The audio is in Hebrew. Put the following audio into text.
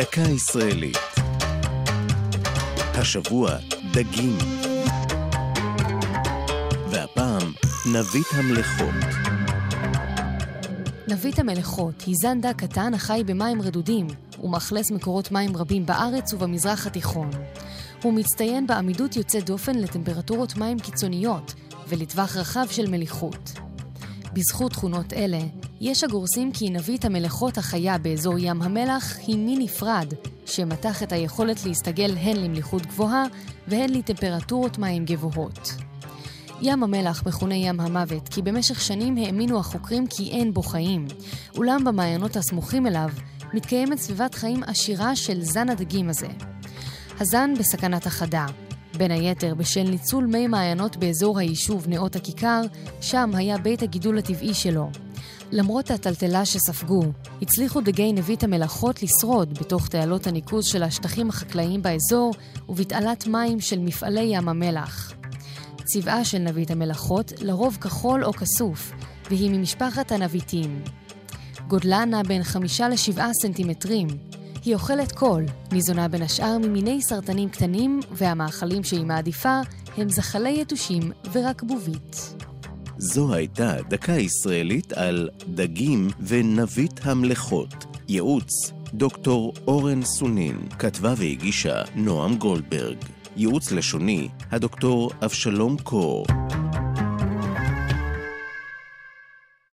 דקה ישראלית. השבוע דגים. והפעם נבית המלאכות. נבית המלאכות היא זן דג קטן החי במים רדודים ומאכלס מקורות מים רבים בארץ ובמזרח התיכון. הוא מצטיין בעמידות יוצאת דופן לטמפרטורות מים קיצוניות ולטווח רחב של מליחות. בזכות תכונות אלה, יש הגורסים כי נבית המלאכות החיה באזור ים המלח היא מין נפרד, שמתח את היכולת להסתגל הן למליחות גבוהה והן לטמפרטורות מים גבוהות. ים המלח מכונה ים המוות, כי במשך שנים האמינו החוקרים כי אין בו חיים. אולם במעיינות הסמוכים אליו מתקיימת סביבת חיים עשירה של זן הדגים הזה. הזן בסכנת החדה, בין היתר בשל ניצול מי מעיינות באזור היישוב נאות הכיכר, שם היה בית הגידול הטבעי שלו. למרות הטלטלה שספגו, הצליחו דגי נבית המלאכות לשרוד בתוך תעלות הניקוז של השטחים החקלאיים באזור ובתעלת מים של מפעלי ים המלח. צבעה של נבית המלאכות לרוב כחול או כסוף, והיא ממשפחת הנביטים. גודלה נע בין חמישה לשבעה סנטימטרים. היא אוכלת קול, ניזונה בין השאר ממיני סרטנים קטנים, והמאכלים שהיא מעדיפה הם זחלי יתושים ורקבובית. זו הייתה דקה ישראלית על דגים ונבית המלאכות. ייעוץ דוקטור אורן סונין, כתבה והגישה נועם גולדברג. ייעוץ לשוני, הדוקטור אבשלום קור.